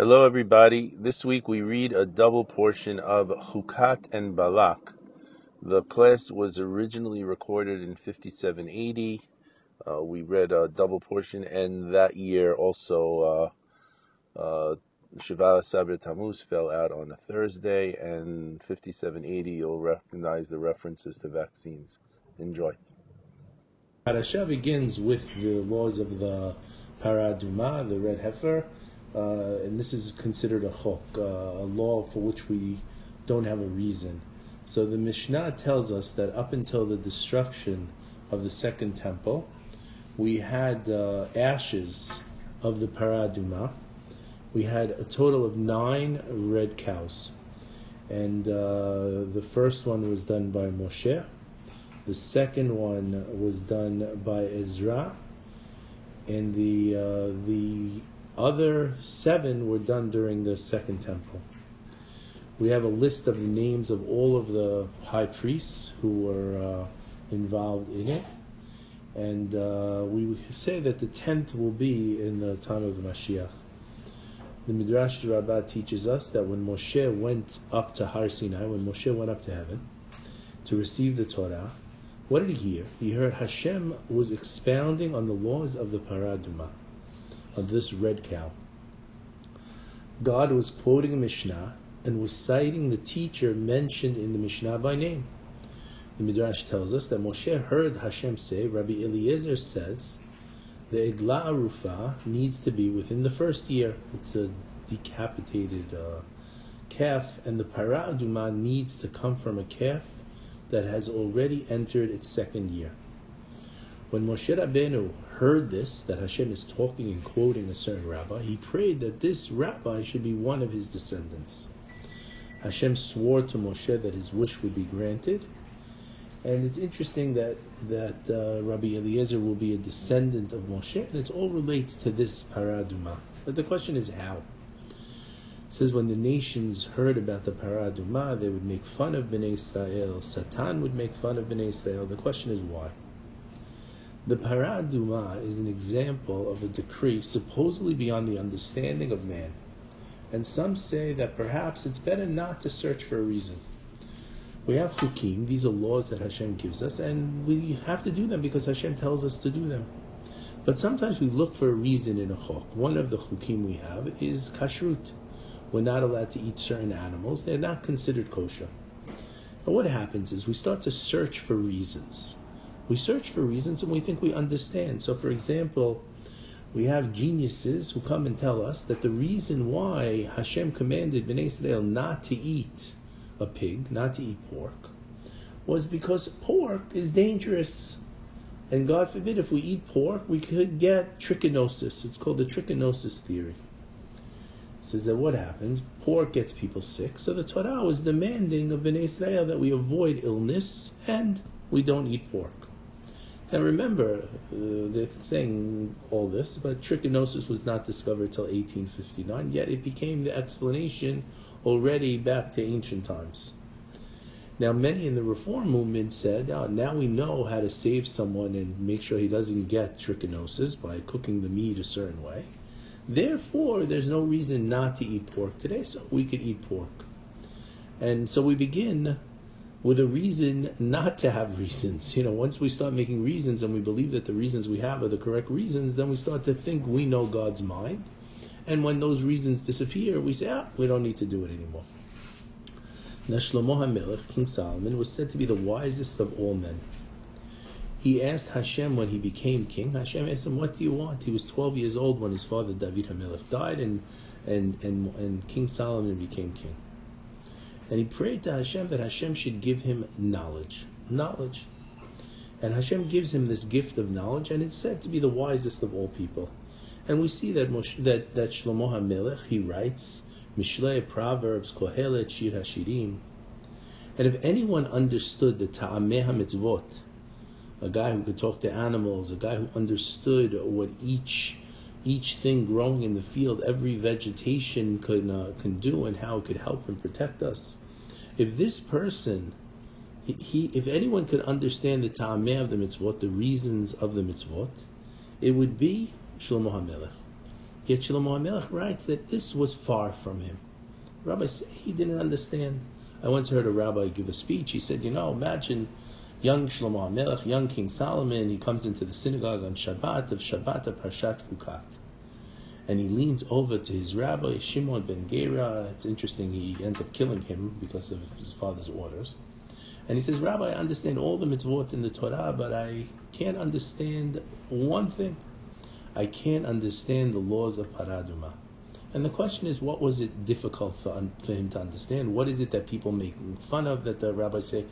Hello, everybody. This week we read a double portion of Chukat and Balak. The class was originally recorded in 5780. Uh, we read a double portion, and that year also uh, uh, Shiva Tammuz fell out on a Thursday, and 5780 you'll recognize the references to vaccines. Enjoy. Parasha begins with the laws of the Paraduma, the red heifer uh, and this is considered a chok, uh, a law for which we don't have a reason. So the Mishnah tells us that up until the destruction of the second temple, we had uh, ashes of the paraduma. We had a total of nine red cows. And uh, the first one was done by Moshe. The second one was done by Ezra. And the, uh, the other seven were done during the second temple. We have a list of the names of all of the high priests who were uh, involved in it. And uh, we say that the tenth will be in the time of the Mashiach. The Midrash Rabbah teaches us that when Moshe went up to Har Sinai, when Moshe went up to heaven to receive the Torah, what did he hear? He heard Hashem was expounding on the laws of the Paraduma of this red cow. God was quoting a Mishnah and was citing the teacher mentioned in the Mishnah by name. The Midrash tells us that Moshe heard Hashem say, Rabbi Eliezer says, the Igla Arufa needs to be within the first year. It's a decapitated uh, calf, and the Paraduma needs to come from a calf that has already entered its second year. When Moshe Rabbeinu heard this, that Hashem is talking and quoting a certain rabbi, he prayed that this rabbi should be one of his descendants. Hashem swore to Moshe that his wish would be granted. And it's interesting that that uh, Rabbi Eliezer will be a descendant of Moshe, and it all relates to this paraduma. But the question is how. It says when the nations heard about the paraduma, they would make fun of Bnei Israel. Satan would make fun of Bnei Israel. The question is why. The paraduma is an example of a decree supposedly beyond the understanding of man. And some say that perhaps it's better not to search for a reason. We have chukim, these are laws that Hashem gives us, and we have to do them because Hashem tells us to do them. But sometimes we look for a reason in a chok. One of the chukim we have is kashrut. We're not allowed to eat certain animals, they're not considered kosher. And what happens is we start to search for reasons. We search for reasons and we think we understand. So, for example, we have geniuses who come and tell us that the reason why Hashem commanded Bnei Israel not to eat a pig, not to eat pork, was because pork is dangerous. And God forbid, if we eat pork, we could get trichinosis. It's called the trichinosis theory. It says that what happens? Pork gets people sick. So the Torah was demanding of Bnei Israel that we avoid illness and we don't eat pork. And remember, uh, they're saying all this, but trichinosis was not discovered till 1859, yet it became the explanation already back to ancient times. Now, many in the reform movement said, oh, now we know how to save someone and make sure he doesn't get trichinosis by cooking the meat a certain way. Therefore, there's no reason not to eat pork today, so we could eat pork. And so we begin with a reason not to have reasons. You know, once we start making reasons and we believe that the reasons we have are the correct reasons, then we start to think we know God's mind. And when those reasons disappear, we say, ah, we don't need to do it anymore. Now, Shlomo HaMelech, King Solomon, was said to be the wisest of all men. He asked Hashem when he became king. Hashem asked him, "What do you want?" He was 12 years old when his father David HaMelech died, and and and and King Solomon became king. And he prayed to Hashem that Hashem should give him knowledge. Knowledge. And Hashem gives him this gift of knowledge, and it's said to be the wisest of all people. And we see that Moshe, that, that Shlomo HaMelech, he writes, Mishlei, Proverbs, Kohelet, Shir HaShirim. And if anyone understood the Ta'ameh HaMitzvot, a guy who could talk to animals, a guy who understood what each each thing growing in the field, every vegetation can uh, can do, and how it could help and protect us. If this person, he, if anyone could understand the ta'ameh of the mitzvot, the reasons of the mitzvot, it would be Shlomo HaMelech. Yet Shlomo HaMelech writes that this was far from him. Rabbi said he didn't understand. I once heard a rabbi give a speech. He said, you know, imagine young Shlomo HaMelech, young King Solomon, he comes into the synagogue on Shabbat of Shabbat of Parshat Chukat. And he leans over to his rabbi, Shimon ben Gera. It's interesting, he ends up killing him because of his father's orders. And he says, Rabbi, I understand all the mitzvot in the Torah, but I can't understand one thing. I can't understand the laws of paraduma. And the question is, what was it difficult for, for him to understand? What is it that people making fun of that the rabbis say,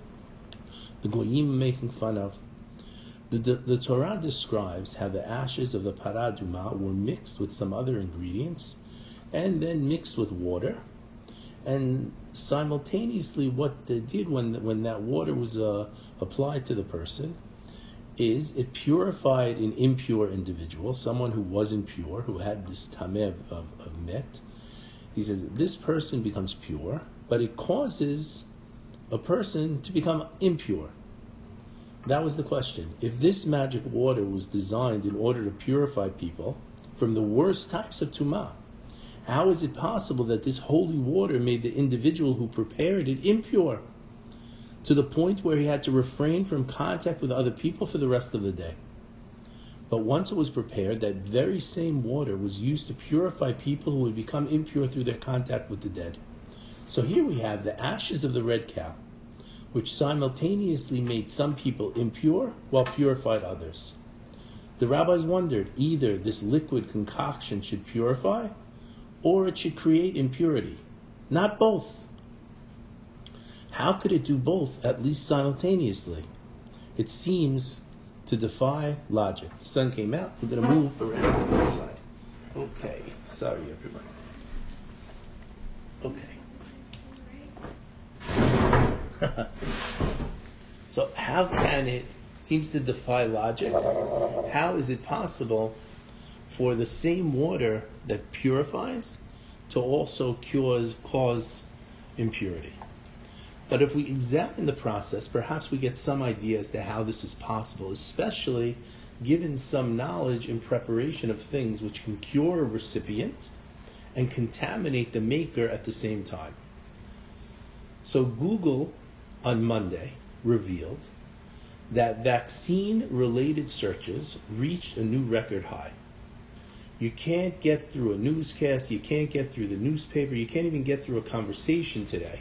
the goyim making fun of? The, the, the, Torah describes how the ashes of the paraduma were mixed with some other ingredients and then mixed with water. And simultaneously, what they did when, when that water was uh, applied to the person is it purified an impure individual, someone who was impure, who had this tameh of, of met. He says this person becomes pure, but it causes a person to become impure. That was the question. If this magic water was designed in order to purify people from the worst types of tumah, how is it possible that this holy water made the individual who prepared it impure? to the point where he had to refrain from contact with other people for the rest of the day. But once it was prepared, that very same water was used to purify people who would become impure through their contact with the dead. So here we have the ashes of the red cow, which simultaneously made some people impure while purified others. The rabbis wondered either this liquid concoction should purify or it should create impurity. Not both. How could it do both at least simultaneously? It seems to defy logic. The sun came out. We're going to move around to the other side. Okay. Sorry, everybody. Okay. so how can it seems to defy logic? How is it possible for the same water that purifies to also cause cause impurity? But if we examine the process, perhaps we get some idea as to how this is possible, especially given some knowledge in preparation of things which can cure a recipient and contaminate the maker at the same time. So, Google on Monday revealed that vaccine related searches reached a new record high. You can't get through a newscast, you can't get through the newspaper, you can't even get through a conversation today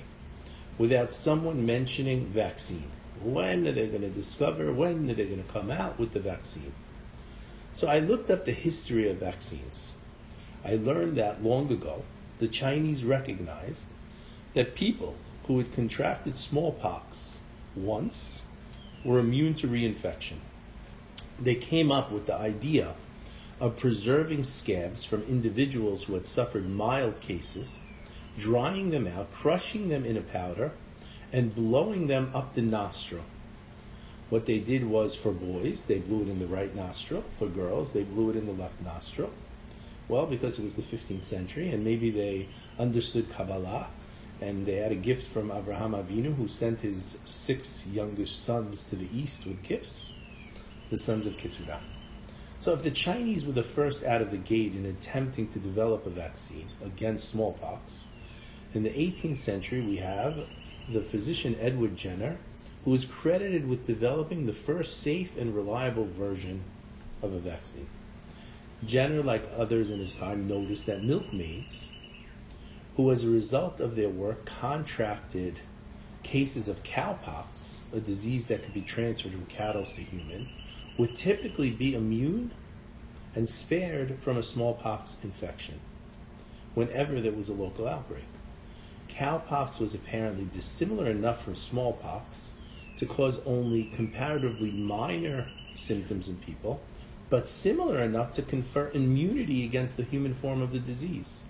without someone mentioning vaccine. When are they going to discover? When are they going to come out with the vaccine? So I looked up the history of vaccines. I learned that long ago, the Chinese recognized that people who had contracted smallpox once were immune to reinfection. They came up with the idea of preserving scabs from individuals who had suffered mild cases drying them out, crushing them in a powder, and blowing them up the nostril. What they did was for boys, they blew it in the right nostril. For girls, they blew it in the left nostril. Well, because it was the 15th century, and maybe they understood Kabbalah, and they had a gift from Abraham Avinu, who sent his six youngest sons to the east with gifts, the sons of Keturah. So, if the Chinese were the first out of the gate in attempting to develop a vaccine against smallpox, in the 18th century, we have the physician Edward Jenner, who is credited with developing the first safe and reliable version of a vaccine. Jenner, like others in his time, noticed that milkmaids, who as a result of their work contracted cases of cowpox, a disease that could be transferred from cattle to human, would typically be immune and spared from a smallpox infection whenever there was a local outbreak cowpox was apparently dissimilar enough from smallpox to cause only comparatively minor symptoms in people, but similar enough to confer immunity against the human form of the disease.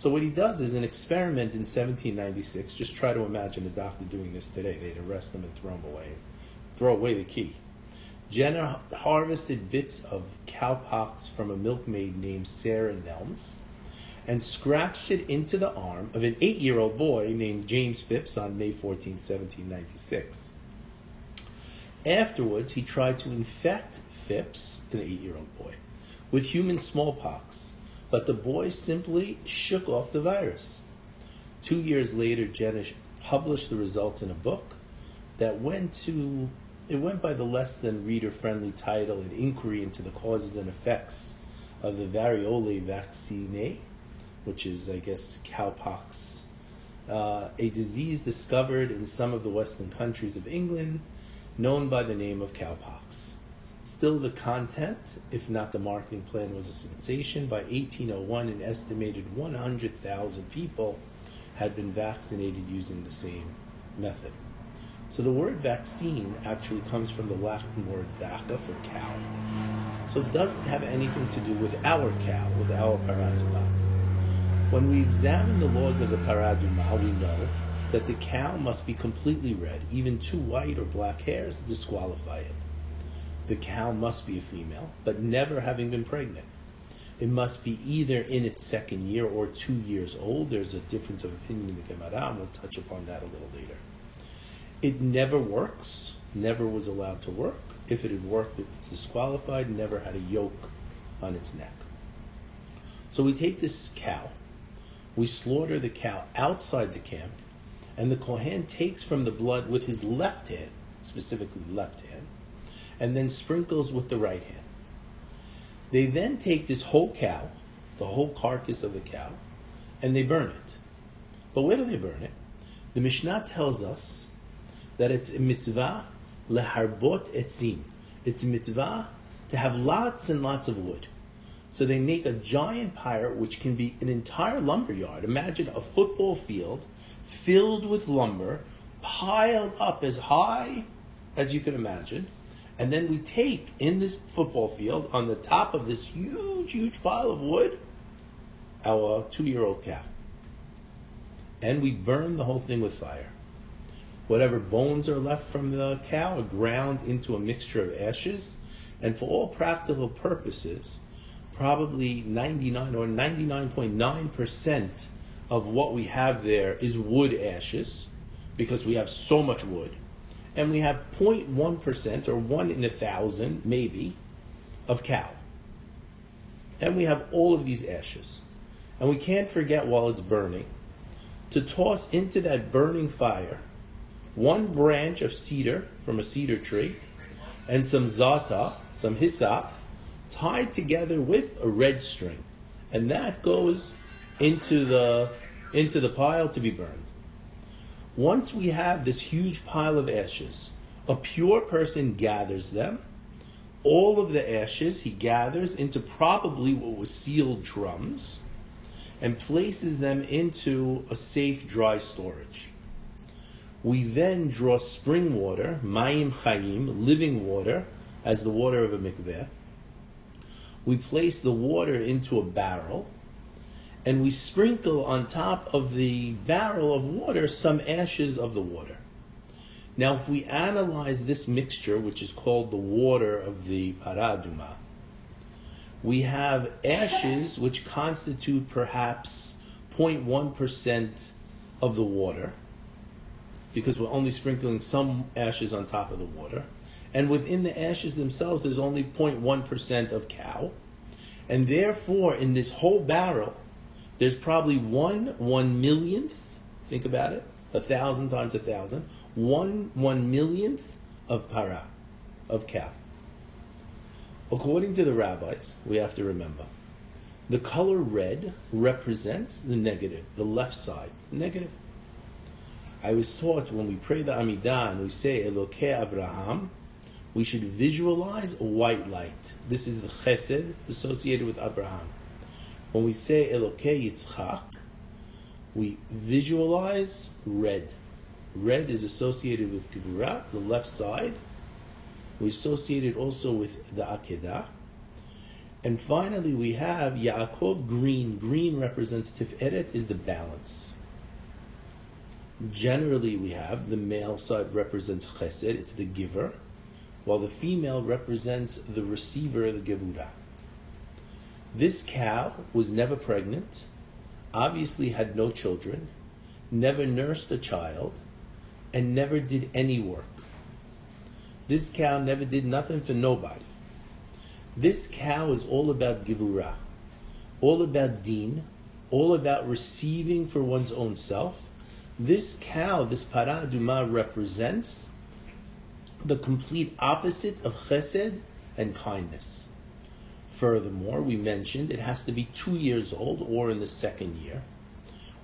So what he does is an experiment in 1796. Just try to imagine a doctor doing this today. They'd arrest him and throw him away, throw away the key. Jenner harvested bits of cowpox from a milkmaid named Sarah Nelms and scratched it into the arm of an eight year old boy named James Phipps on May 14, 1796. Afterwards, he tried to infect Phipps, an eight year old boy, with human smallpox, but the boy simply shook off the virus. Two years later, Jenner published the results in a book that went to it went by the less than reader friendly title an inquiry into the causes and effects of the variolae vaccinae which is i guess cowpox uh, a disease discovered in some of the western countries of england known by the name of cowpox still the content if not the marketing plan was a sensation by 1801 an estimated 100000 people had been vaccinated using the same method so the word vaccine actually comes from the Latin word vacca for cow. So it doesn't have anything to do with our cow, with our paraduma. When we examine the laws of the paraduma, we know that the cow must be completely red. Even two white or black hairs disqualify it. The cow must be a female, but never having been pregnant. It must be either in its second year or two years old. There's a difference of opinion in the Gemara, and we'll touch upon that a little later. It never works, never was allowed to work. If it had worked, it's disqualified, never had a yoke on its neck. So we take this cow, we slaughter the cow outside the camp, and the Kohen takes from the blood with his left hand, specifically left hand, and then sprinkles with the right hand. They then take this whole cow, the whole carcass of the cow, and they burn it. But where do they burn it? The Mishnah tells us that it's a mitzvah leharbot etzim. It's a mitzvah to have lots and lots of wood. So they make a giant pyre, which can be an entire lumber yard. Imagine a football field filled with lumber, piled up as high as you can imagine. And then we take in this football field, on the top of this huge, huge pile of wood, our two year old calf. And we burn the whole thing with fire. Whatever bones are left from the cow are ground into a mixture of ashes, and for all practical purposes, probably 99 or 99.9% of what we have there is wood ashes, because we have so much wood. And we have 0.1% or 1 in a thousand, maybe, of cow. And we have all of these ashes. And we can't forget while it's burning to toss into that burning fire one branch of cedar from a cedar tree, and some za'atar, some hyssop, tied together with a red string, and that goes into the into the pile to be burned. Once we have this huge pile of ashes, a pure person gathers them. All of the ashes he gathers into probably what was sealed drums and places them into a safe dry storage. We then draw spring water, mayim chayim, living water, as the water of a mikveh. We place the water into a barrel, and we sprinkle on top of the barrel of water some ashes of the water. Now, if we analyze this mixture, which is called the water of the paraduma, we have ashes which constitute perhaps 0.1% of the water because we're only sprinkling some ashes on top of the water. And within the ashes themselves, there's only 0.1% of cow. And therefore, in this whole barrel, there's probably one one millionth, think about it, a thousand times a thousand, one one millionth of para, of cow. According to the rabbis, we have to remember, the color red represents the negative, the left side, negative. I was taught when we pray the Amidah and we say Elokei Abraham, we should visualize a white light. This is the chesed associated with Abraham. When we say Elokei Yitzchak, we visualize red. Red is associated with Gevurah, the left side. We associate it also with the Akedah. And finally, we have Yaakov green. Green represents Tiferet, is the balance. Generally, we have the male side represents chesed, it's the giver, while the female represents the receiver, the gevura. This cow was never pregnant, obviously had no children, never nursed a child, and never did any work. This cow never did nothing for nobody. This cow is all about gevura. all about deen, all about receiving for one's own self. This cow, this paraduma, represents the complete opposite of chesed and kindness. Furthermore, we mentioned it has to be two years old or in the second year.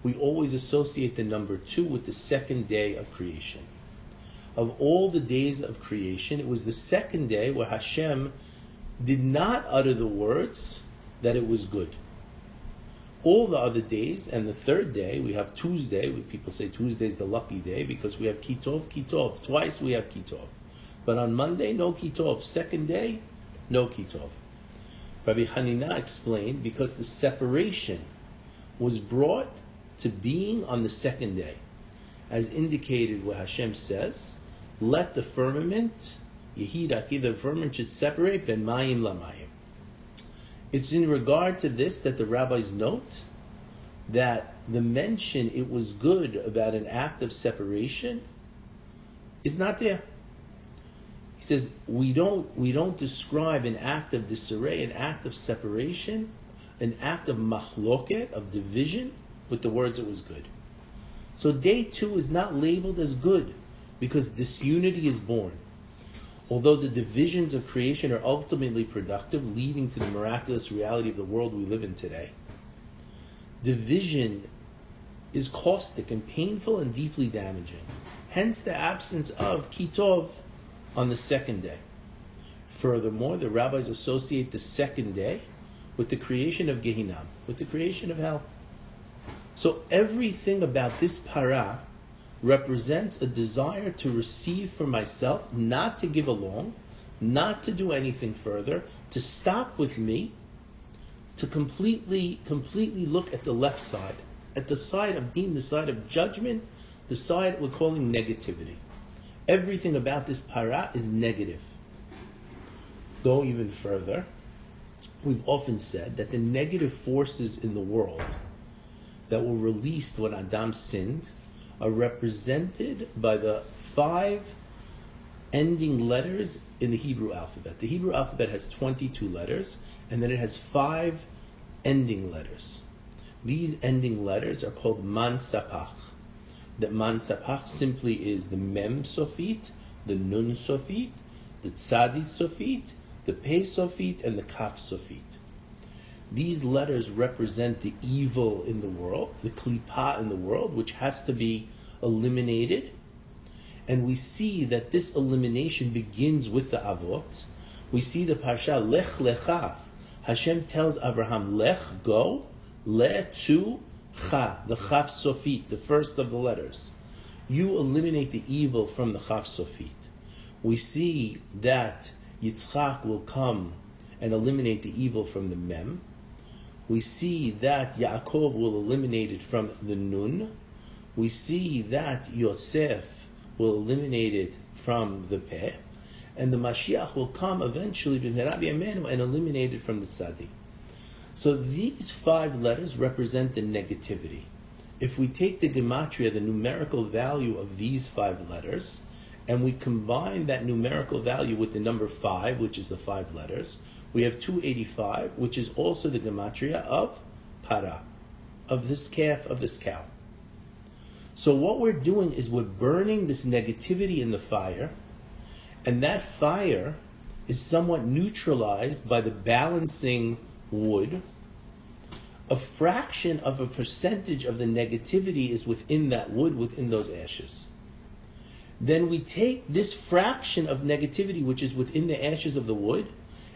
We always associate the number two with the second day of creation. Of all the days of creation, it was the second day where Hashem did not utter the words that it was good. All the other days, and the third day, we have Tuesday. People say Tuesday is the lucky day because we have Kitov, Kitov. Twice we have Kitov. But on Monday, no Kitov. Second day, no Kitov. Rabbi Hanina explained because the separation was brought to being on the second day, as indicated what Hashem says, let the firmament, Yehidaki, the firmament should separate ben mayim lamayim. It's in regard to this that the rabbis note that the mention it was good about an act of separation is not there. He says we don't we don't describe an act of disarray, an act of separation, an act of machloket, of division, with the words it was good. So day two is not labeled as good because disunity is born. Although the divisions of creation are ultimately productive, leading to the miraculous reality of the world we live in today, division is caustic and painful and deeply damaging. Hence the absence of kitov on the second day. Furthermore, the rabbis associate the second day with the creation of Gehinnom, with the creation of hell. So everything about this para represents a desire to receive for myself, not to give along, not to do anything further, to stop with me, to completely, completely look at the left side, at the side of deen, the side of judgment, the side we're calling negativity. Everything about this para is negative. Go even further. We've often said that the negative forces in the world that were released when Adam sinned are represented by the five ending letters in the Hebrew alphabet. The Hebrew alphabet has 22 letters, and then it has five ending letters. These ending letters are called man sapach. The man sapach simply is the mem sofit, the nun sofit, the tzadit sofit, the pe sofit, and the kaf sofit. These letters represent the evil in the world, the klipa in the world, which has to be eliminated. And we see that this elimination begins with the avot. We see the parsha lech lecha. Hashem tells Abraham, lech, go, le to cha, the chaf sofit, the first of the letters. You eliminate the evil from the chaf sofit. We see that Yitzchak will come and eliminate the evil from the mem we see that Yaakov will eliminate it from the Nun. We see that Yosef will eliminate it from the Peh. And the Mashiach will come eventually and eliminate it from the Tzadi. So these five letters represent the negativity. If we take the gematria, the numerical value of these five letters, and we combine that numerical value with the number five, which is the five letters, we have 285, which is also the gematria of para, of this calf, of this cow. So what we're doing is we're burning this negativity in the fire, and that fire is somewhat neutralized by the balancing wood. A fraction of a percentage of the negativity is within that wood, within those ashes. Then we take this fraction of negativity, which is within the ashes of the wood,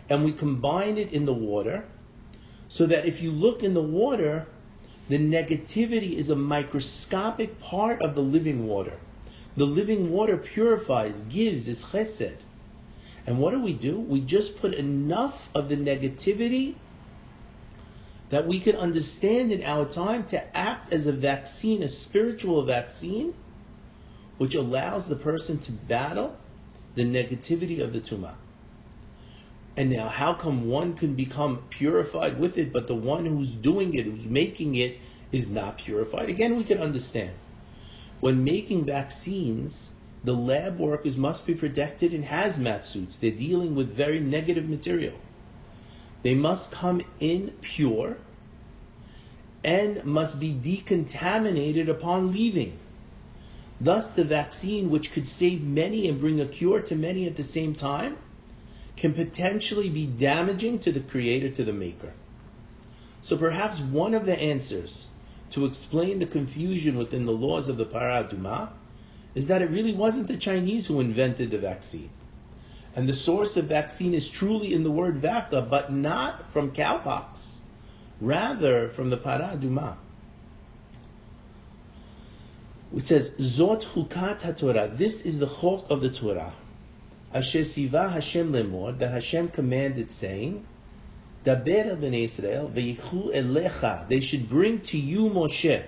and we combine it in the water so that if you look in the water, the negativity is a microscopic part of the living water. The living water purifies, gives, its chesed. And what do we do? We just put enough of the negativity that we can understand in our time to act as a vaccine, a spiritual vaccine, which allows the person to battle the negativity of the tumah. And now, how come one can become purified with it, but the one who's doing it, who's making it, is not purified? Again, we can understand. When making vaccines, the lab workers must be protected in hazmat suits. They're dealing with very negative material. They must come in pure, and must be decontaminated upon leaving. Thus, the vaccine, which could save many and bring a cure to many at the same time, can potentially be damaging to the creator, to the maker. So perhaps one of the answers to explain the confusion within the laws of the Paraduma is that it really wasn't the Chinese who invented the vaccine. And the source of vaccine is truly in the word vaka, but not from cowpox, rather from the Paraduma. It says, Zot chukat HaTorah. This is the chok of the Torah. Asher siva Hashem lemor, that Hashem commanded, saying, Daber bnei Israel, veyichu elecha. They should bring to you, Moshe,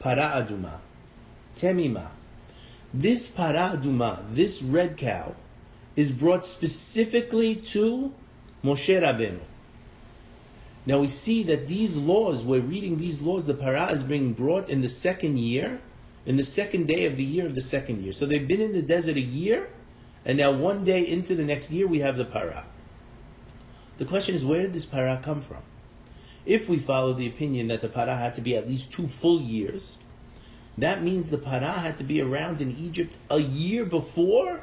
para aduma, temima. This para aduma, this red cow, is brought specifically to Moshe Rabbeinu. Now we see that these laws, we're reading these laws, the para is being brought in the second year, in the second day of the year of the second year. So they've been in the desert a year, and now one day into the next year, we have the para. The question is, where did this para come from? If we follow the opinion that the para had to be at least two full years, that means the para had to be around in Egypt a year before,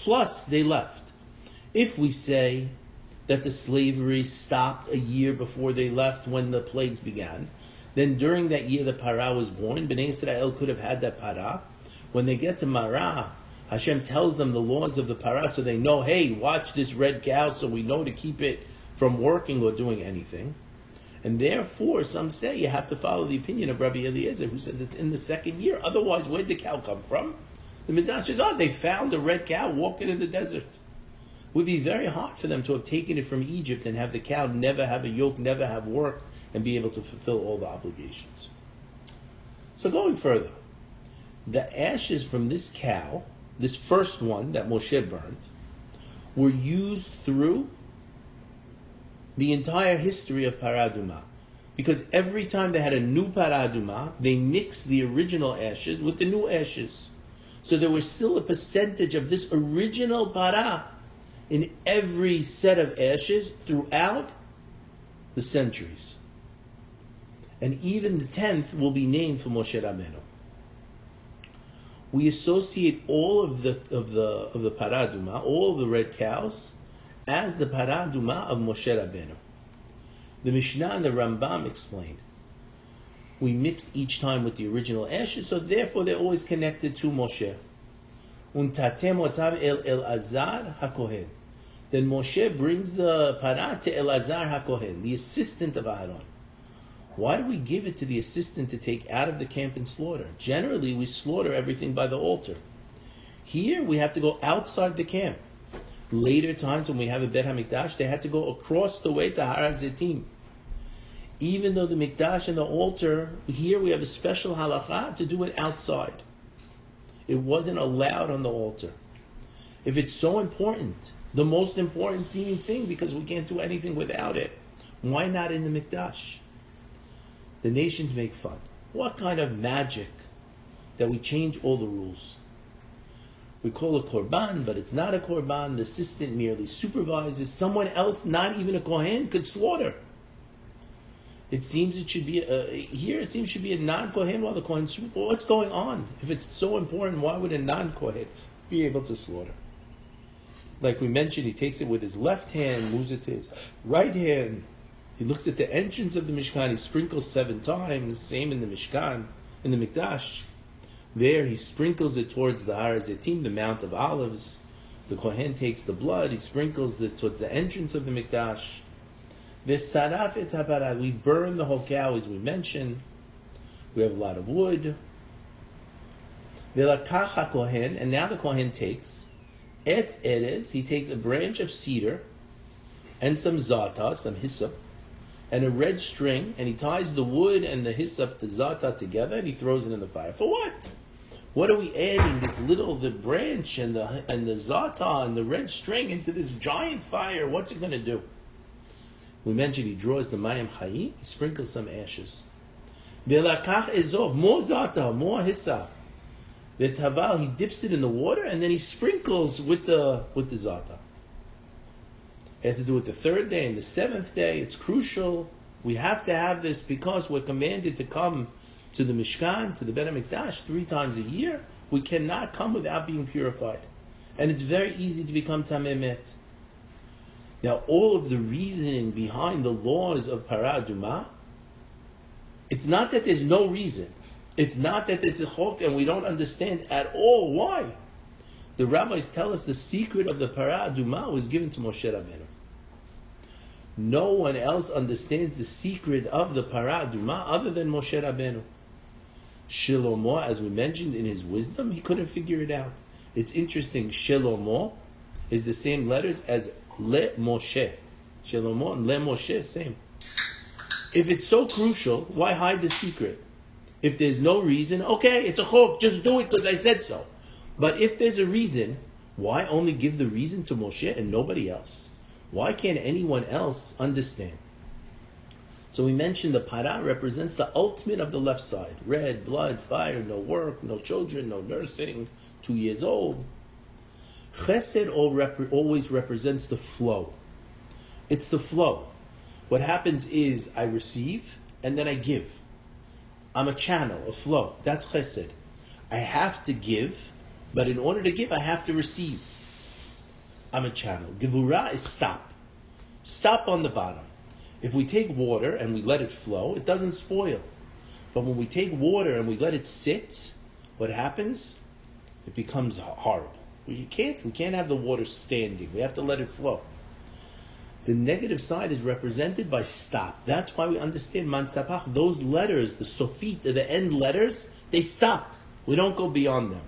plus they left. If we say that the slavery stopped a year before they left when the plagues began, then during that year the para was born. Bnei Israel could have had that para. When they get to Marah, Hashem tells them the laws of the para so they know, hey, watch this red cow so we know to keep it from working or doing anything. And therefore, some say you have to follow the opinion of Rabbi Eliezer, who says it's in the second year. Otherwise, where'd the cow come from? The Midrash says, oh, they found a red cow walking in the desert. It would be very hard for them to have taken it from Egypt and have the cow never have a yoke, never have work, and be able to fulfill all the obligations. So going further, the ashes from this cow this first one that Moshe burned, were used through the entire history of Paraduma. Because every time they had a new Paraduma, they mixed the original ashes with the new ashes. So there was still a percentage of this original para in every set of ashes throughout the centuries. And even the tenth will be named for Moshe Rabbeinu we associate all of the of the of the paraduma, all of the red cows, as the paraduma of Moshe Rabbeinu. The Mishnah and the Rambam explain. We mixed each time with the original ashes, so therefore they're always connected to Moshe. Untatem otav el el azar hakohen. Then Moshe brings the para to Elazar hakohen, the assistant of Aaron. Why do we give it to the assistant to take out of the camp and slaughter? Generally, we slaughter everything by the altar. Here, we have to go outside the camp. Later times, when we have a Bet HaMikdash, they had to go across the way to Har. Even though the Mikdash and the altar, here we have a special halacha to do it outside. It wasn't allowed on the altar. If it's so important, the most important seeming thing, because we can't do anything without it, why not in the Mikdash? the nations make fun. What kind of magic that we change all the rules? We call a korban, but it's not a korban. The assistant merely supervises. Someone else, not even a kohen, could slaughter. It seems it should be a, here. It seems should be a non-kohen while the kohen. What's going on? If it's so important, why would a non-kohen be able to slaughter? Like we mentioned, he takes it with his left hand, moves it to his right hand. He looks at the entrance of the Mishkan, he sprinkles seven times, same in the Mishkan, in the Mikdash. There he sprinkles it towards the Har Zetim, the Mount of Olives. The Kohen takes the blood, he sprinkles it towards the entrance of the Mikdash. The Saraf ethabara, we burn the whole cow as we mentioned. We have a lot of wood. Kohen, and now the Kohen takes etz erez, he takes a branch of cedar and some za'atar, some hyssop, and a red string, and he ties the wood and the hyssop, the za'atar together, and he throws it in the fire. For what? What are we adding this little the branch and the and the za'atar and the red string into this giant fire? What's it going to do? We mentioned he draws the mayim chayim. He sprinkles some ashes. Velakach ezov more za'atar, more hissa. The taval he dips it in the water and then he sprinkles with the with the za'atar. It has to do with the third day and the seventh day. It's crucial We have to have this because we're commanded to come to the Mishkan, to the Bet HaMikdash three times a year. We cannot come without being purified. And it's very easy to become Tamemet. Now, all of the reasoning behind the laws of Paraduma, it's not that there's no reason. It's not that there's a chok and we don't understand at all why. The rabbis tell us the secret of the Paraduma was given to Moshe Rabbeinu. No one else understands the secret of the Paraduma other than Moshe Rabbeinu. Shilomo, as we mentioned in his wisdom, he couldn't figure it out. It's interesting, Shilomo is the same letters as Le Moshe. Shilomo and Le Moshe, same. If it's so crucial, why hide the secret? If there's no reason, okay, it's a chok, just do it because I said so. But if there's a reason, why only give the reason to Moshe and nobody else? Why can't anyone else understand? So we mentioned the para represents the ultimate of the left side. Red, blood, fire, no work, no children, no nursing, two years old. Chesed always represents the flow. It's the flow. What happens is I receive and then I give. I'm a channel, a flow. That's chesed. I have to give, but in order to give, I have to receive. I'm a channel. Gevura is stop. Stop on the bottom. If we take water and we let it flow, it doesn't spoil. But when we take water and we let it sit, what happens? It becomes horrible. We can't, we can't have the water standing. We have to let it flow. The negative side is represented by stop. That's why we understand mansapach. Those letters, the sofit, the end letters, they stop. We don't go beyond them.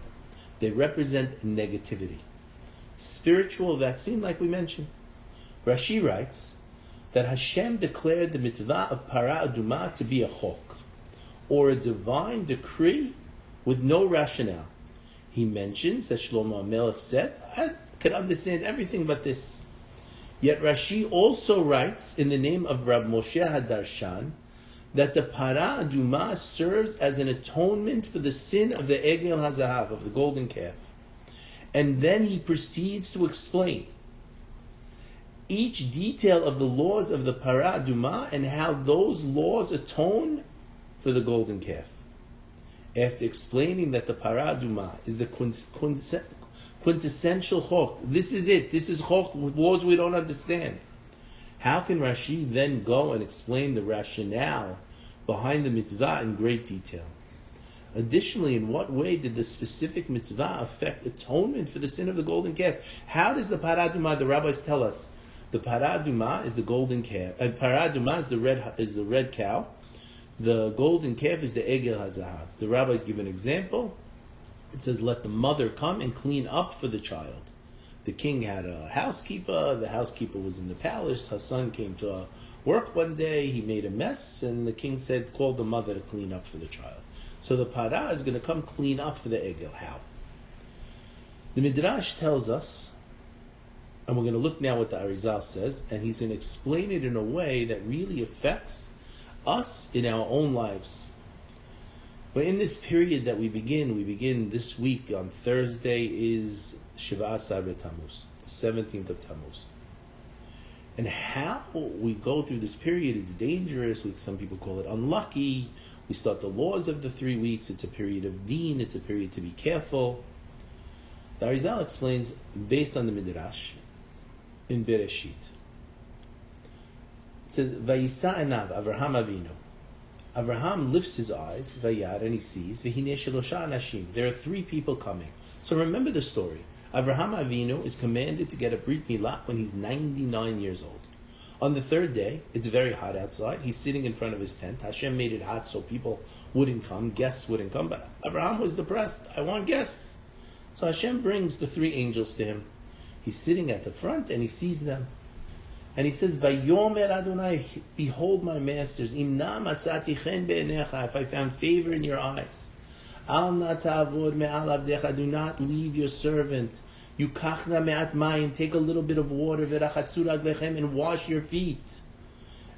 They represent negativity. Spiritual vaccine, like we mentioned. Rashi writes that Hashem declared the mitzvah of para aduma to be a chok, or a divine decree with no rationale. He mentions that Shlomo Melech said, I can understand everything but this. Yet Rashi also writes in the name of Rab Moshe Hadarshan that the para aduma serves as an atonement for the sin of the egel hazahav of the golden calf, and then he proceeds to explain each detail of the laws of the para aduma and how those laws atone for the golden calf. After explaining that the para aduma is the quintessential chok. This is it. This is chok with laws we don't understand. How can Rashi then go and explain the rationale behind the mitzvah in great detail? Additionally, in what way did the specific mitzvah affect atonement for the sin of the golden calf? How does the paraduma, the rabbis tell us, the paraduma is the golden calf, and uh, paraduma is the red is the red cow. The golden calf is the egel hazahav. The rabbis give an example it says, let the mother come and clean up for the child. The king had a housekeeper. The housekeeper was in the palace. Her son came to work one day. He made a mess, and the king said, call the mother to clean up for the child. So the para is going to come clean up for the egel. How? The Midrash tells us, and we're going to look now what the Arizal says, and he's going to explain it in a way that really affects us in our own lives. But in this period that we begin, we begin this week on Thursday is Shiva Asar Tammuz, the 17th of Tammuz. And how we go through this period, it's dangerous. Some people call it unlucky. We start the laws of the three weeks. It's a period of deen. It's a period to be careful. The Arizal explains, based on the Midrash, in Bereshit. Says, Vayisa enav Avraham Avinu. Abraham lifts his eyes, Vayar, and he sees, Vihine Shalosha Anashim. There are three people coming. So remember the story. Avraham Avinu is commanded to get a Brit Milah when he's 99 years old. On the third day, it's very hot outside. He's sitting in front of his tent. Hashem made it hot so people wouldn't come, guests wouldn't come. But Abraham was depressed. I want guests. So Hashem brings the three angels to him. He's sitting at the front and he sees them. And he says, Vayomer Adonai, behold my masters, imna matzati chen be'enecha, if I found favor in your eyes. Al natavod me'al avdecha, do not leave your servant. Yukachna me'at mayim, take a little bit of water, v'rachatzur aglechem, and wash your feet.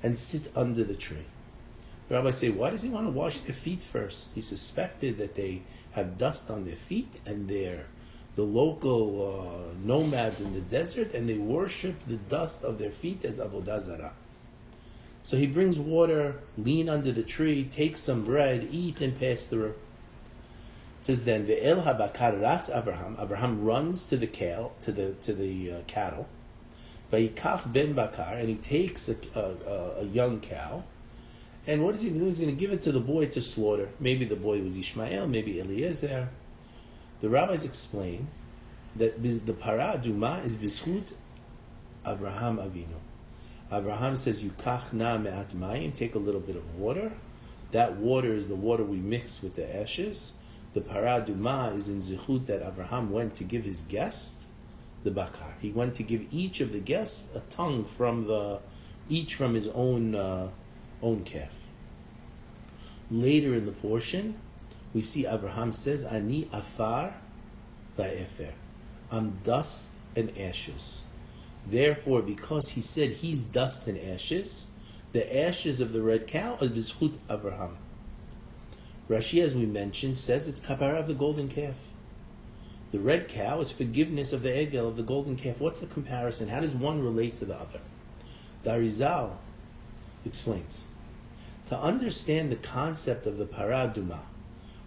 And sit under the tree. The rabbis say, why does he want to wash their feet first? He suspected that they have dust on their feet and they're the local uh, nomads in the desert and they worship the dust of their feet as avodah zarah. So he brings water, lean under the tree, take some bread, eat, and pass through. It says then ve'el habakar ratz Abraham. Abraham runs to the cow, to the to the uh, cattle. Vayikach ben bakar, and he takes a, a, a young cow. And what is he do? He's going to give it to the boy to slaughter. Maybe the boy was Ishmael, maybe Eliezer. The rabbis explain that the para duma is bizchut Avraham Avinu. Avraham says, "Yukach na me'at mayim." Take a little bit of water. That water is the water we mix with the ashes. The para duma is in zichut that Avraham went to give his guest the bakar. He went to give each of the guests a tongue from the, each from his own uh, own calf. Later in the portion, we see Abraham says, "Ani afar va'efer." I'm dust and ashes. Therefore, because he said he's dust and ashes, the ashes of the red cow are bizchut Abraham. Rashi, as we mentioned, says it's kapara of the golden calf. The red cow is forgiveness of the egel of the golden calf. What's the comparison? How does one relate to the other? the Arizal explains. To understand the concept of the paraduma,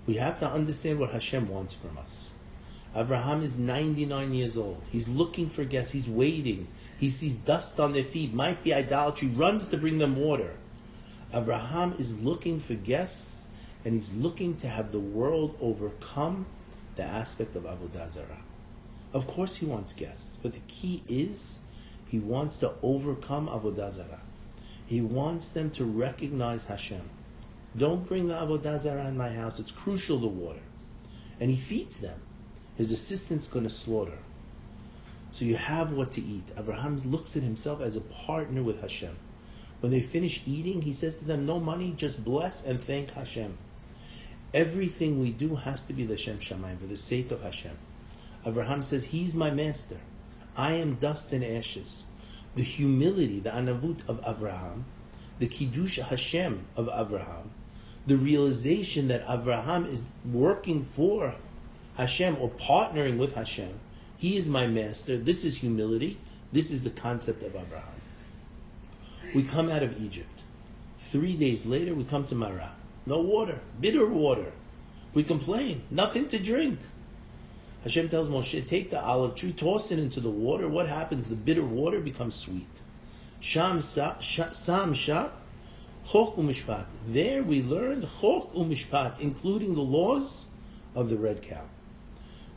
we have to understand what Hashem wants from us. Abraham is 99 years old. He's looking for guests. He's waiting. He sees dust on their feet. Might be idolatry. Runs to bring them water. Abraham is looking for guests, and he's looking to have the world overcome the aspect of Avodah Zarah. Of course, he wants guests, but the key is he wants to overcome Avodah Zarah. He wants them to recognize Hashem. Don't bring the Avodah Zarah in my house. It's crucial, the water. And he feeds them. His assistant's going to slaughter. So you have what to eat. Abraham looks at himself as a partner with Hashem. When they finish eating, he says to them, No money, just bless and thank Hashem. Everything we do has to be the Shem Shamayim, for the sake of Hashem. Abraham says, He's my master. I am dust and ashes. The humility, the anavut of Abraham, the kiddush Hashem of Abraham, the realization that Abraham is working for Hashem or partnering with Hashem. He is my master. This is humility. This is the concept of Abraham. We come out of Egypt. Three days later, we come to Marah. No water, bitter water. We complain, nothing to drink. Hashem tells Moshe, take the olive tree, toss it into the water. What happens? The bitter water becomes sweet. Sham sa, sam sha, chok umishpat. There we learned chok umishpat, including the laws of the red cow.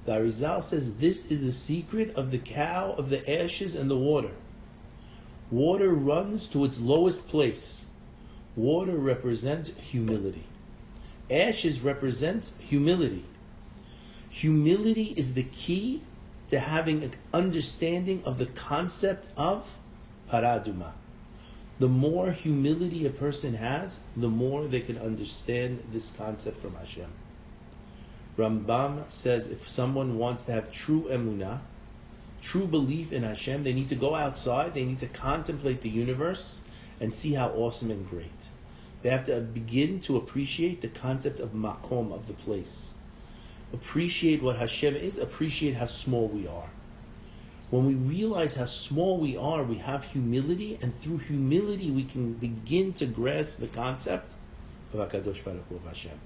The Arizal says this is the secret of the cow, of the ashes and the water. Water runs to its lowest place. Water represents humility. Ashes represents humility. Humility is the key to having an understanding of the concept of paraduma. The more humility a person has, the more they can understand this concept from Hashem. Rambam says if someone wants to have true emunah, true belief in Hashem, they need to go outside, they need to contemplate the universe and see how awesome and great. They have to begin to appreciate the concept of makom, of the place. Appreciate what Hashem is, appreciate how small we are. When we realize how small we are, we have humility, and through humility we can begin to grasp the concept of HaKadosh Baruch Hashem.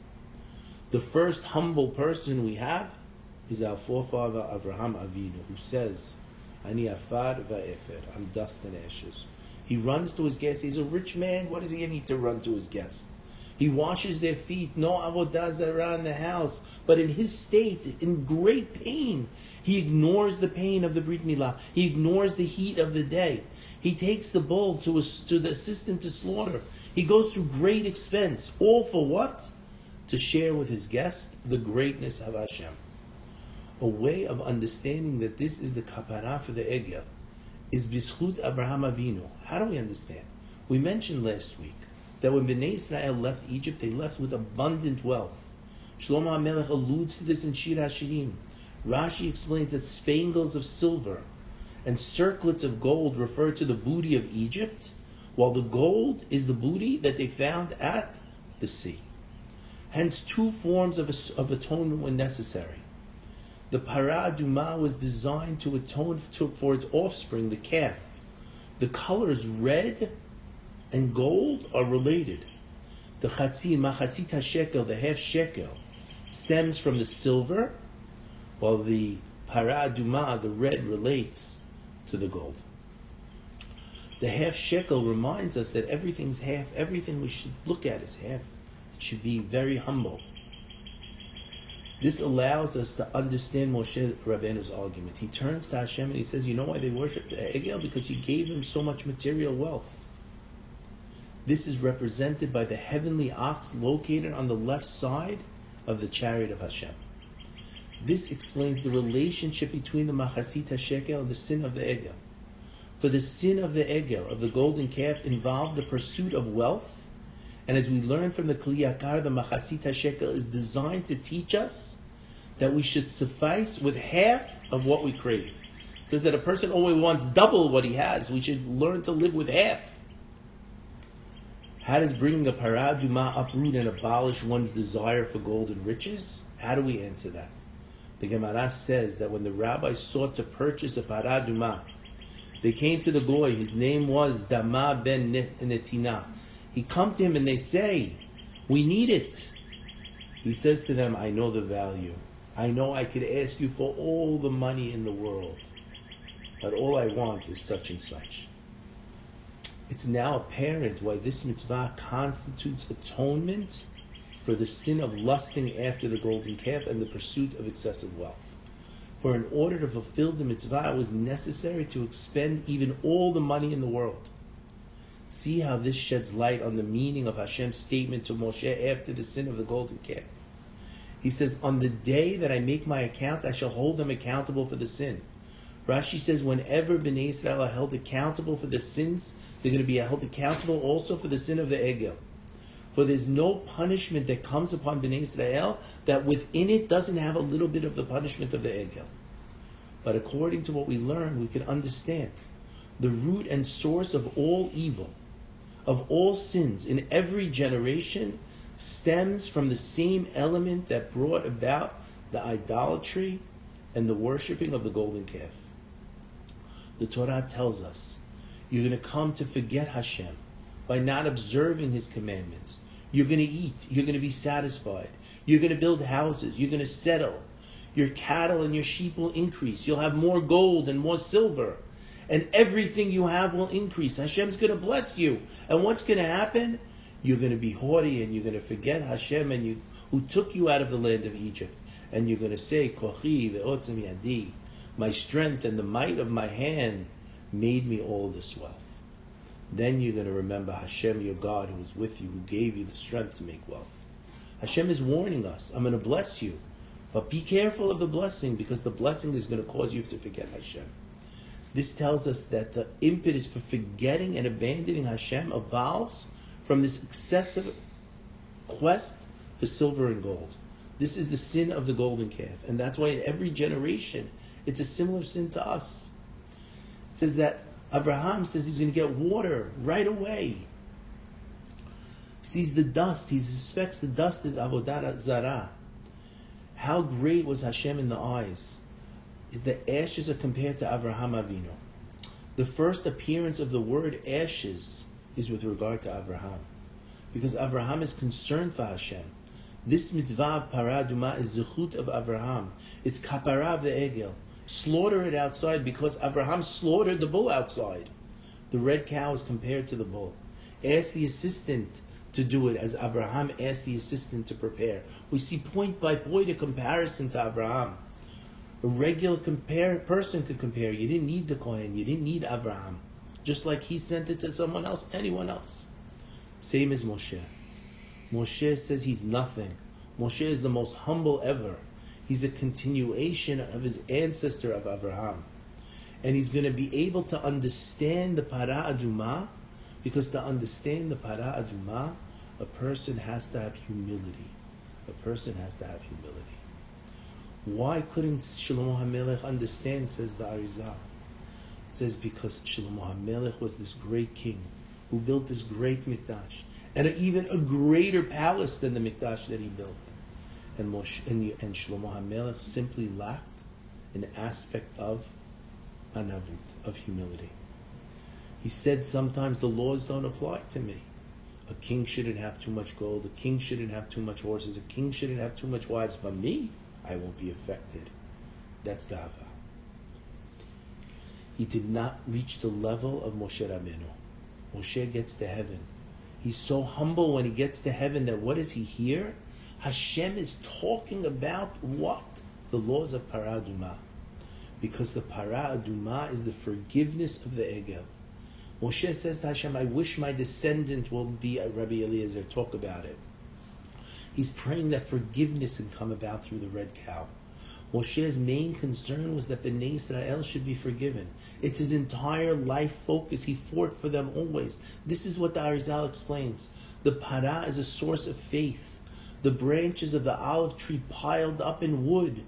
The first humble person we have is our forefather Avraham Avinu, who says, Ani afar va'efer, I'm dust and ashes. He runs to his guest. He's a rich man. What does he need to run to his guest? He washes their feet. No avodah zarah in the house. But in his state, in great pain, he ignores the pain of the brit milah. He ignores the heat of the day. He takes the bull to, a, to the assistant to slaughter. He goes through great expense. All for what? to share with his guest the greatness of Hashem. A way of understanding that this is the kapara for the Egel is Bizchut Abraham Avinu. How do we understand? We mentioned last week that when Bnei Israel left Egypt, they left with abundant wealth. Shlomo HaMelech alludes to this in Shir HaShirim. Rashi explains that spangles of silver and circlets of gold refer to the booty of Egypt, while the gold is the booty that they found at the sea. Hence, two forms of, of atonement were necessary. The para duma was designed to atone to, for its offspring, the calf. The colors red and gold are related. The chatzin, machatzit shekel, the half shekel, stems from the silver, while the paraduma, the red, relates to the gold. The half shekel reminds us that everything's half, everything we should look at is half. It should be very humble. This allows us to understand Moshe Rabbeinu's argument. He turns to Hashem and he says, You know why they worship the Egel? Because he gave them so much material wealth. This is represented by the heavenly ox located on the left side of the chariot of Hashem. This explains the relationship between the Machatzit HaShekel and the sin of the Egel. For the sin of the Egel, of the golden calf, involved the pursuit of wealth. And as we learn from the Kli Yakar, the Machatzit HaShekel is designed to teach us that we should suffice with half of what we crave. Says that a person always wants double what he has. We should learn to live with half. How does bringing a paraduma uproot and abolish one's desire for gold and riches? How do we answer that? The Gemara says that when the rabbis sought to purchase a paraduma, they came to the goy. His name was Dama ben Netina. He come to him and they say, "We need it." He says to them, "I know the value. I know I could ask you for all the money in the world, but all I want is such and such." It's now apparent why this mitzvah constitutes atonement for the sin of lusting after the golden calf and the pursuit of excessive wealth. For in order to fulfill the mitzvah, it was necessary to expend even all the money in the world. See how this sheds light on the meaning of Hashem's statement to Moshe after the sin of the golden calf. He says, On the day that I make my account, I shall hold them accountable for the sin. Rashi says, whenever Bnei Israel are held accountable for the sins, they're going to be held accountable also for the sin of the Egel. For there's no punishment that comes upon Bnei Israel that within it doesn't have a little bit of the punishment of the Egel. But according to what we learn, we can understand the root and source of all evil, of all sins in every generation, stems from the same element that brought about the idolatry and the worshipping of the golden calf. The Torah tells us you're going to come to forget Hashem by not observing His commandments, you're going to eat. You're going to be satisfied. You're going to build houses. You're going to settle. Your cattle and your sheep will increase. You'll have more gold and more silver. And everything you have will increase. Hashem's going to bless you. And what's going to happen? You're going to be haughty and you're going to forget Hashem and you, who took you out of the land of Egypt. And you're going to say, Kochi ve'otzem yadi. My strength and the might of my hand made me all this wealth. Then you're going to remember Hashem, your God, who is with you, who gave you the strength to make wealth. Hashem is warning us, I'm going to bless you. But be careful of the blessing because the blessing is going to cause you to forget Hashem. This tells us that the impetus for forgetting and abandoning Hashem evolves from this excessive quest for silver and gold. This is the sin of the golden calf. And that's why in every generation, it's a similar sin to us. Says that Abraham says he's going to get water right away. He sees the dust. He suspects the dust is avodah zara. How great was Hashem in the eyes? The ashes are compared to Abraham Avinu. The first appearance of the word ashes is with regard to Abraham, because Abraham is concerned for Hashem. This mitzvah of paraduma is zechut of Abraham. It's kapara of the egel slaughter it outside because Abraham slaughtered the bull outside. The red cow is compared to the bull. Ask the assistant to do it as Abraham asked the assistant to prepare. We see point by point a comparison to Abraham. A regular compare, person could compare. You didn't need the Kohen, you didn't need Abraham. Just like he sent it to someone else, anyone else. Same as Moshe. Moshe says he's nothing. Moshe is the most humble ever. He's a continuation of his ancestor of Abraham. And he's going to be able to understand the para aduma, because to understand the para aduma, a person has to have humility. A person has to have humility. Why couldn't Shlomo HaMelech understand, says the Arizal? Says because Shlomo HaMelech was this great king who built this great mikdash, and even a greater palace than the mikdash that he built and, Moshe, and, and Shlomo HaMelech simply lacked an aspect of anavut, of humility. He said sometimes the laws don't apply to me. A king shouldn't have too much gold. A king shouldn't have too much horses. A king shouldn't have too much wives. But me, I won't be affected. That's Ga'ava. He did not reach the level of Moshe Rabbeinu. Moshe gets to heaven. He's so humble when he gets to heaven that what does he hear? Hashem is talking about what? The laws of Paraduma. Because the Paraduma is the forgiveness of the Egel. Moshe says to Hashem, I wish my descendant will be a Rabbi Eliezer. Talk about it. He's praying that forgiveness can come about through the red cow. Moshe's main concern was that Bnei Israel should be forgiven. It's his entire life focus. He fought for them always. This is what the Arizal explains. The para is a source of faith. The branches of the olive tree piled up in wood.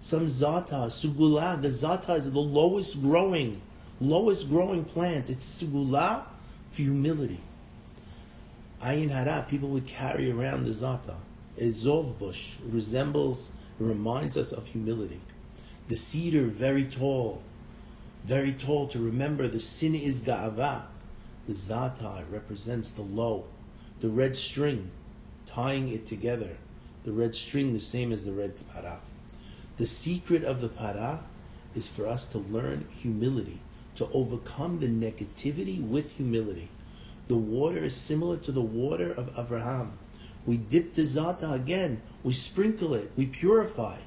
Some za'atar, segula. The za'atar is the lowest growing, lowest growing plant. It's segula for humility. Ayin hara, people would carry around the za'atar. A zov bush resembles, reminds us of humility. The cedar, very tall, very tall to remember the sin is ga'ava. The za'atar represents the low. The red string, tying it together. The red string, the same as the red para. The secret of the para is for us to learn humility, to overcome the negativity with humility. The water is similar to the water of Abraham. We dip the za'atar again, we sprinkle it, we purify.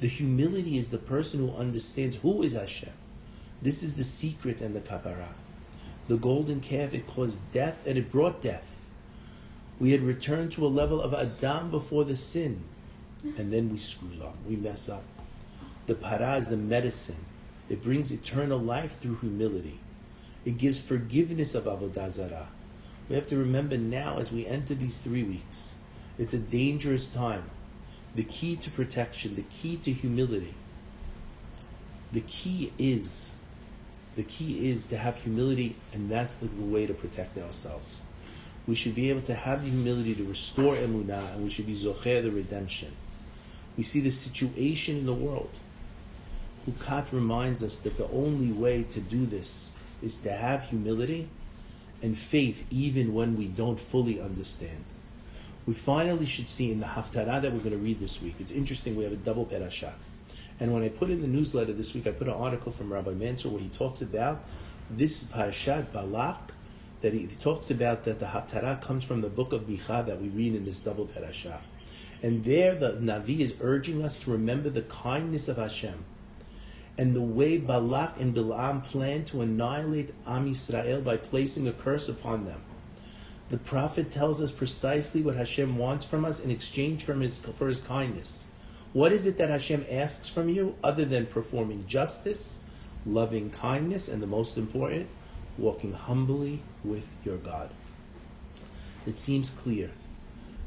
The humility is the person who understands who is Hashem. This is the secret and the kapara. The golden calf, it caused death and it brought death. We had returned to a level of Adam before the sin, and then we screw up, we mess up. The para is the medicine. It brings eternal life through humility. It gives forgiveness of Avodah Zarah. We have to remember now as we enter these three weeks, it's a dangerous time. The key to protection, the key to humility, the key is the key is to have humility, and that's the way to protect ourselves. We should be able to have the humility to restore emunah, and we should be zocher the redemption. We see the situation in the world. Hukat reminds us that the only way to do this is to have humility and faith even when we don't fully understand. We finally should see in the Haftarah that we're going to read this week. It's interesting, we have a double perashah. And when I put in the newsletter this week, I put an article from Rabbi Mansour where he talks about this Parashat Balak, that he, talks about that the Haftarah comes from the book of Micha that we read in this double Parashah. And there the Navi is urging us to remember the kindness of Hashem and the way Balak and Bilam planned to annihilate Am Yisrael by placing a curse upon them. The prophet tells us precisely what Hashem wants from us in exchange from his, for his kindness. What is it that Hashem asks from you other than performing justice, loving kindness, and the most important, walking humbly with your God? It seems clear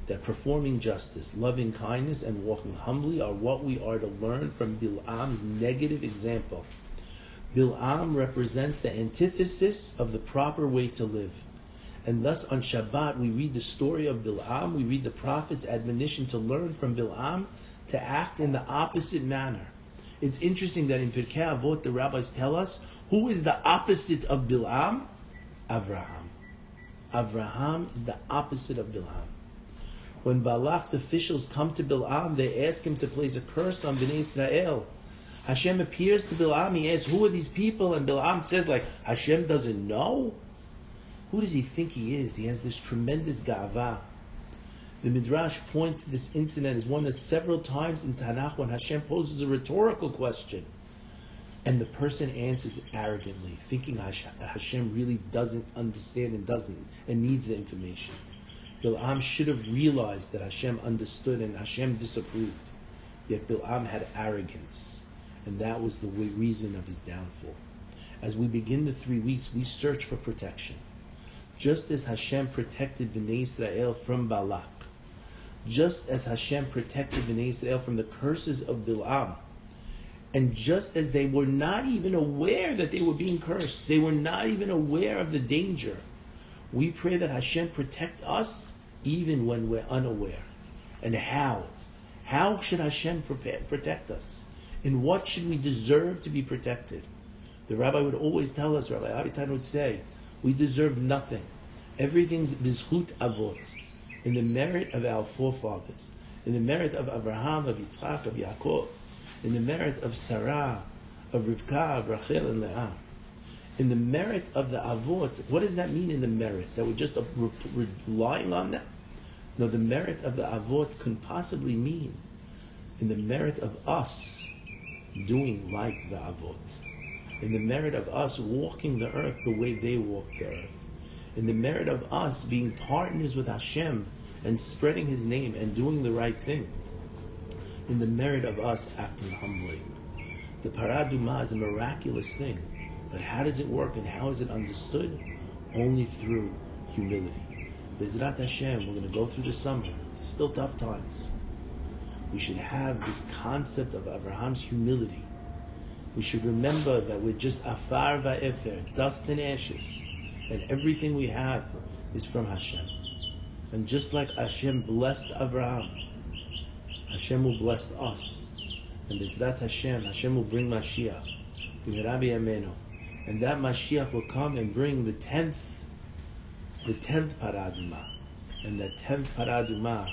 that performing justice, loving kindness, and walking humbly are what we are to learn from Bil'am's negative example. Bil'am represents the antithesis of the proper way to live. And thus on Shabbat we read the story of Bil'am, we read the prophet's admonition to learn from Bil'am to act in the opposite manner. It's interesting that in Pirkei Avot the rabbis tell us who is the opposite of Bil'am? Avraham. Avraham is the opposite of Bil'am. When Balak's officials come to Bil'am, they ask him to place a curse on Bnei Israel. Hashem appears to Bil'am, he asks, who are these people? And Bil'am says, like, Hashem doesn't know? Who does he think he is? He has this tremendous ga'ava. The Midrash points to this incident as one of several times in Tanakh when Hashem poses a rhetorical question. And the person answers arrogantly, thinking Hashem really doesn't understand and doesn't and needs the information. Bil'am should have realized that Hashem understood and Hashem disapproved. Yet Bil'am had arrogance, and that was the reason of his downfall. As we begin the three weeks, we search for protection. Just as Hashem protected Bnei Israel from Balak, just as Hashem protected Bnei Israel from the curses of Bil'am, and just as they were not even aware that they were being cursed, they were not even aware of the danger. We pray that Hashem protect us even when we're unaware. And how? How should Hashem prepare, protect us? In what should we deserve to be protected? The rabbi would always tell us, Rabbi Avitan would say, We deserve nothing. Everything's bizchut avot, in the merit of our forefathers, in the merit of Abraham, of Yitzchak, of Yaakov, in the merit of Sarah, of Rivka, of Rachel and Leah, in the merit of the avot. What does that mean in the merit? That we're just relying on them? No, the merit of the avot can possibly mean in the merit of us doing like the avot, in the merit of us walking the earth the way they walked the earth, in the merit of us being partners with Hashem and spreading His name and doing the right thing, in the merit of us acting humbly. The paraduma is a miraculous thing, but how does it work and how is it understood? Only through humility. Bezrat Hashem, we're going to go through the summer. Still tough times we should have this concept of Abraham's humility. We should remember that we're just afar va'efer, dust and ashes, and everything we have is from Hashem. And just like Hashem blessed Abraham, Hashem will bless us. And that Hashem, Hashem will bring Mashiach, and that Mashiach will come and bring the tenth, the tenth paraduma, and that tenth paraduma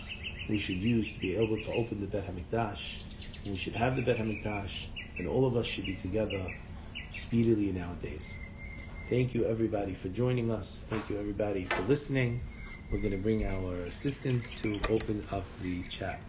we should use to be able to open the Bet HaMikdash. And we should have the Bet HaMikdash, and all of us should be together speedily nowadays. Thank you everybody for joining us. Thank you everybody for listening. We're going to bring our assistants to open up the chat.